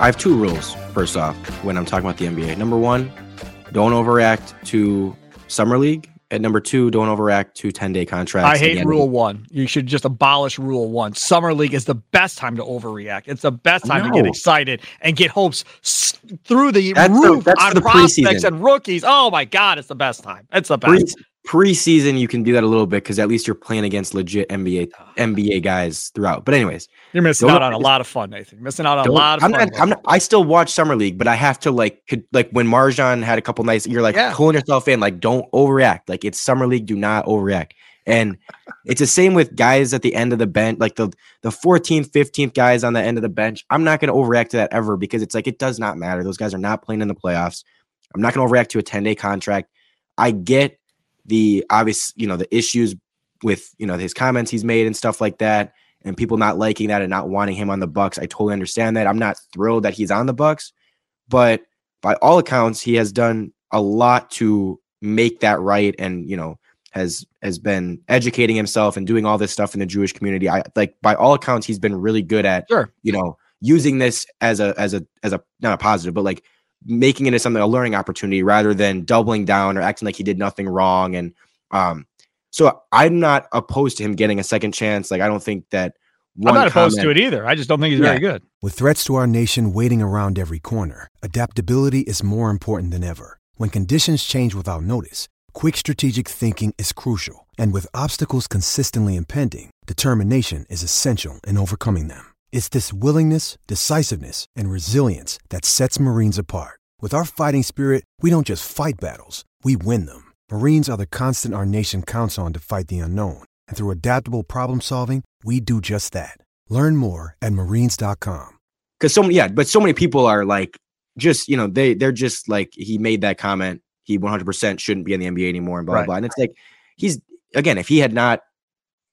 I have two rules, first off, when I'm talking about the NBA. Number one, don't overreact to Summer League. And number two, don't overreact to 10 day contracts. I hate rule one. You should just abolish rule one. Summer League is the best time to overreact. It's the best time no. to get excited and get hopes through the that's roof the, on the prospects preseason. and rookies. Oh my God, it's the best time. It's the best. Pre- preseason you can do that a little bit because at least you're playing against legit NBA NBA guys throughout. But anyways, you're missing out on a lot of fun, Nathan. Missing out on a lot of I'm fun. Not, I'm not, i still watch summer league, but I have to like could, like when MarJon had a couple nights, you're like yeah. pulling yourself in, like don't overreact. Like it's summer league, do not overreact. And it's the same with guys at the end of the bench, like the the 14th, 15th guys on the end of the bench. I'm not going to overreact to that ever because it's like it does not matter. Those guys are not playing in the playoffs. I'm not going to overreact to a 10 day contract. I get the obvious, you know, the issues with, you know, his comments he's made and stuff like that and people not liking that and not wanting him on the Bucks. I totally understand that. I'm not thrilled that he's on the Bucks, but by all accounts he has done a lot to make that right and, you know, has has been educating himself and doing all this stuff in the Jewish community. I like by all accounts he's been really good at, sure. you know, using this as a as a as a not a positive, but like making it into something a learning opportunity rather than doubling down or acting like he did nothing wrong. And um, so I'm not opposed to him getting a second chance. Like I don't think that. I'm not opposed comment, to it either. I just don't think he's yeah. very good. With threats to our nation waiting around every corner, adaptability is more important than ever. When conditions change without notice, quick strategic thinking is crucial. And with obstacles consistently impending, determination is essential in overcoming them. It's this willingness, decisiveness, and resilience that sets Marines apart. With our fighting spirit, we don't just fight battles, we win them. Marines are the constant our nation counts on to fight the unknown. And through adaptable problem solving, we do just that. Learn more at marines.com. Because so many, yeah, but so many people are like, just, you know, they, they're just like, he made that comment. He 100% shouldn't be in the NBA anymore and blah, right. blah. And it's like, he's, again, if he had not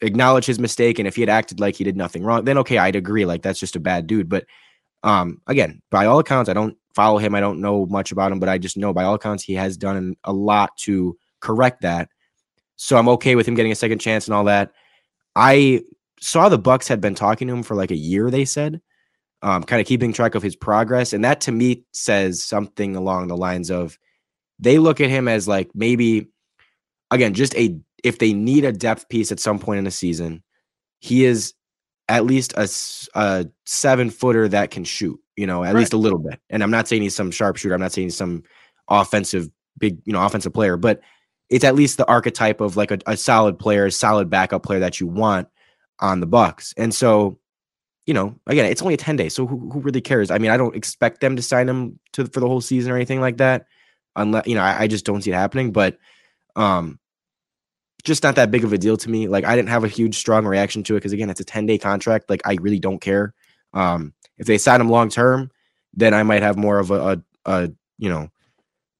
acknowledge his mistake and if he had acted like he did nothing wrong, then okay, I'd agree. Like that's just a bad dude. But um, again, by all accounts, I don't follow him. I don't know much about him, but I just know by all accounts he has done a lot to correct that. So I'm okay with him getting a second chance and all that. I saw the Bucks had been talking to him for like a year. They said, um, kind of keeping track of his progress, and that to me says something along the lines of they look at him as like maybe again just a if they need a depth piece at some point in the season, he is at least a, a seven footer that can shoot, you know, at right. least a little bit. And I'm not saying he's some sharpshooter. I'm not saying he's some offensive, big, you know, offensive player, but it's at least the archetype of like a, a solid player, a solid backup player that you want on the Bucks. And so, you know, again, it's only a 10 days. So who, who really cares? I mean, I don't expect them to sign him to for the whole season or anything like that. Unless, you know, I, I just don't see it happening. But um, just not that big of a deal to me. Like I didn't have a huge strong reaction to it because again, it's a 10 day contract. Like I really don't care. Um, if they sign him long term, then I might have more of a, a, a, you know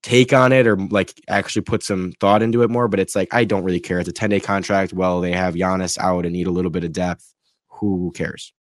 take on it or like actually put some thought into it more. But it's like I don't really care. It's a 10 day contract. Well, they have Giannis out and need a little bit of depth. Who cares?